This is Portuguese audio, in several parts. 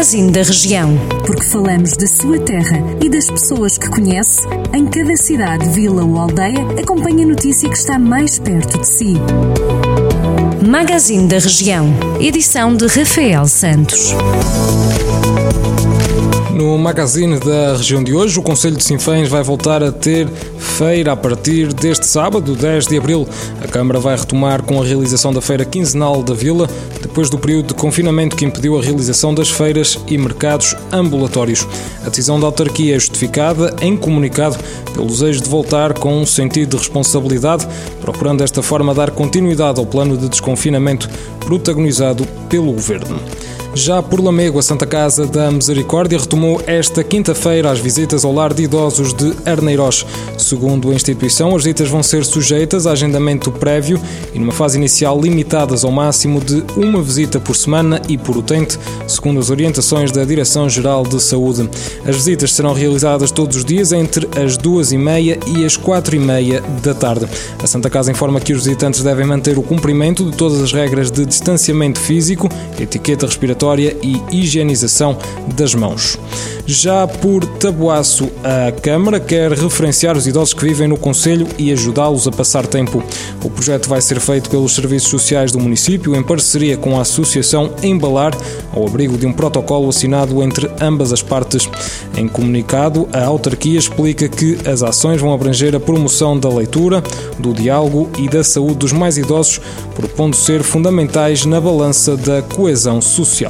Magazine da Região. Porque falamos da sua terra e das pessoas que conhece, em cada cidade, vila ou aldeia, acompanhe a notícia que está mais perto de si. Magazine da Região. Edição de Rafael Santos. No magazine da região de hoje, o Conselho de Sinfãs vai voltar a ter feira a partir deste sábado, 10 de abril. A Câmara vai retomar com a realização da feira quinzenal da Vila, depois do período de confinamento que impediu a realização das feiras e mercados ambulatórios. A decisão da autarquia é justificada em comunicado pelo desejo de voltar com um sentido de responsabilidade, procurando desta forma dar continuidade ao plano de desconfinamento protagonizado pelo Governo. Já por Lamego, a Santa Casa da Misericórdia retomou esta quinta-feira as visitas ao lar de idosos de Arneiroz. Segundo a instituição, as visitas vão ser sujeitas a agendamento prévio e, numa fase inicial, limitadas ao máximo de uma visita por semana e por utente, segundo as orientações da Direção-Geral de Saúde. As visitas serão realizadas todos os dias entre as duas e meia e as quatro e meia da tarde. A Santa Casa informa que os visitantes devem manter o cumprimento de todas as regras de distanciamento físico, etiqueta respiratória e higienização das mãos. Já por Tabuaço, a Câmara quer referenciar os idosos que vivem no Conselho e ajudá-los a passar tempo. O projeto vai ser feito pelos Serviços Sociais do município em parceria com a Associação Embalar, ao abrigo de um protocolo assinado entre ambas as partes. Em comunicado, a autarquia explica que as ações vão abranger a promoção da leitura, do diálogo e da saúde dos mais idosos, propondo ser fundamentais na balança da coesão social.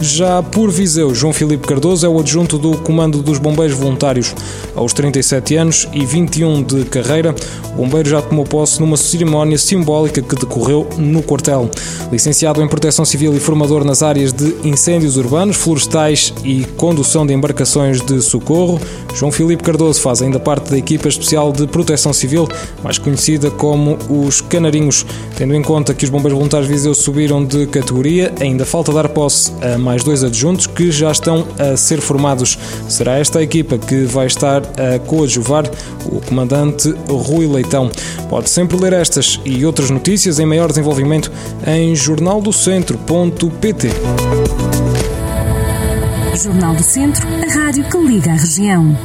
Já por Viseu, João Filipe Cardoso é o adjunto do Comando dos Bombeiros Voluntários. Aos 37 anos e 21 de carreira, o bombeiro já tomou posse numa cerimónia simbólica que decorreu no quartel. Licenciado em Proteção Civil e formador nas áreas de incêndios urbanos, florestais e condução de embarcações de socorro, João Filipe Cardoso faz ainda parte da equipa especial de Proteção Civil, mais conhecida como os Canarinhos. Tendo em conta que os bombeiros voluntários Viseu subiram de categoria, ainda falta dar posse a mais dois adjuntos que já estão a ser formados. Será esta a equipa que vai estar a coadjuvar o comandante Rui Leitão. Pode sempre ler estas e outras notícias em maior desenvolvimento em jornaldocentro.pt. Jornal do Centro, a rádio que liga a região.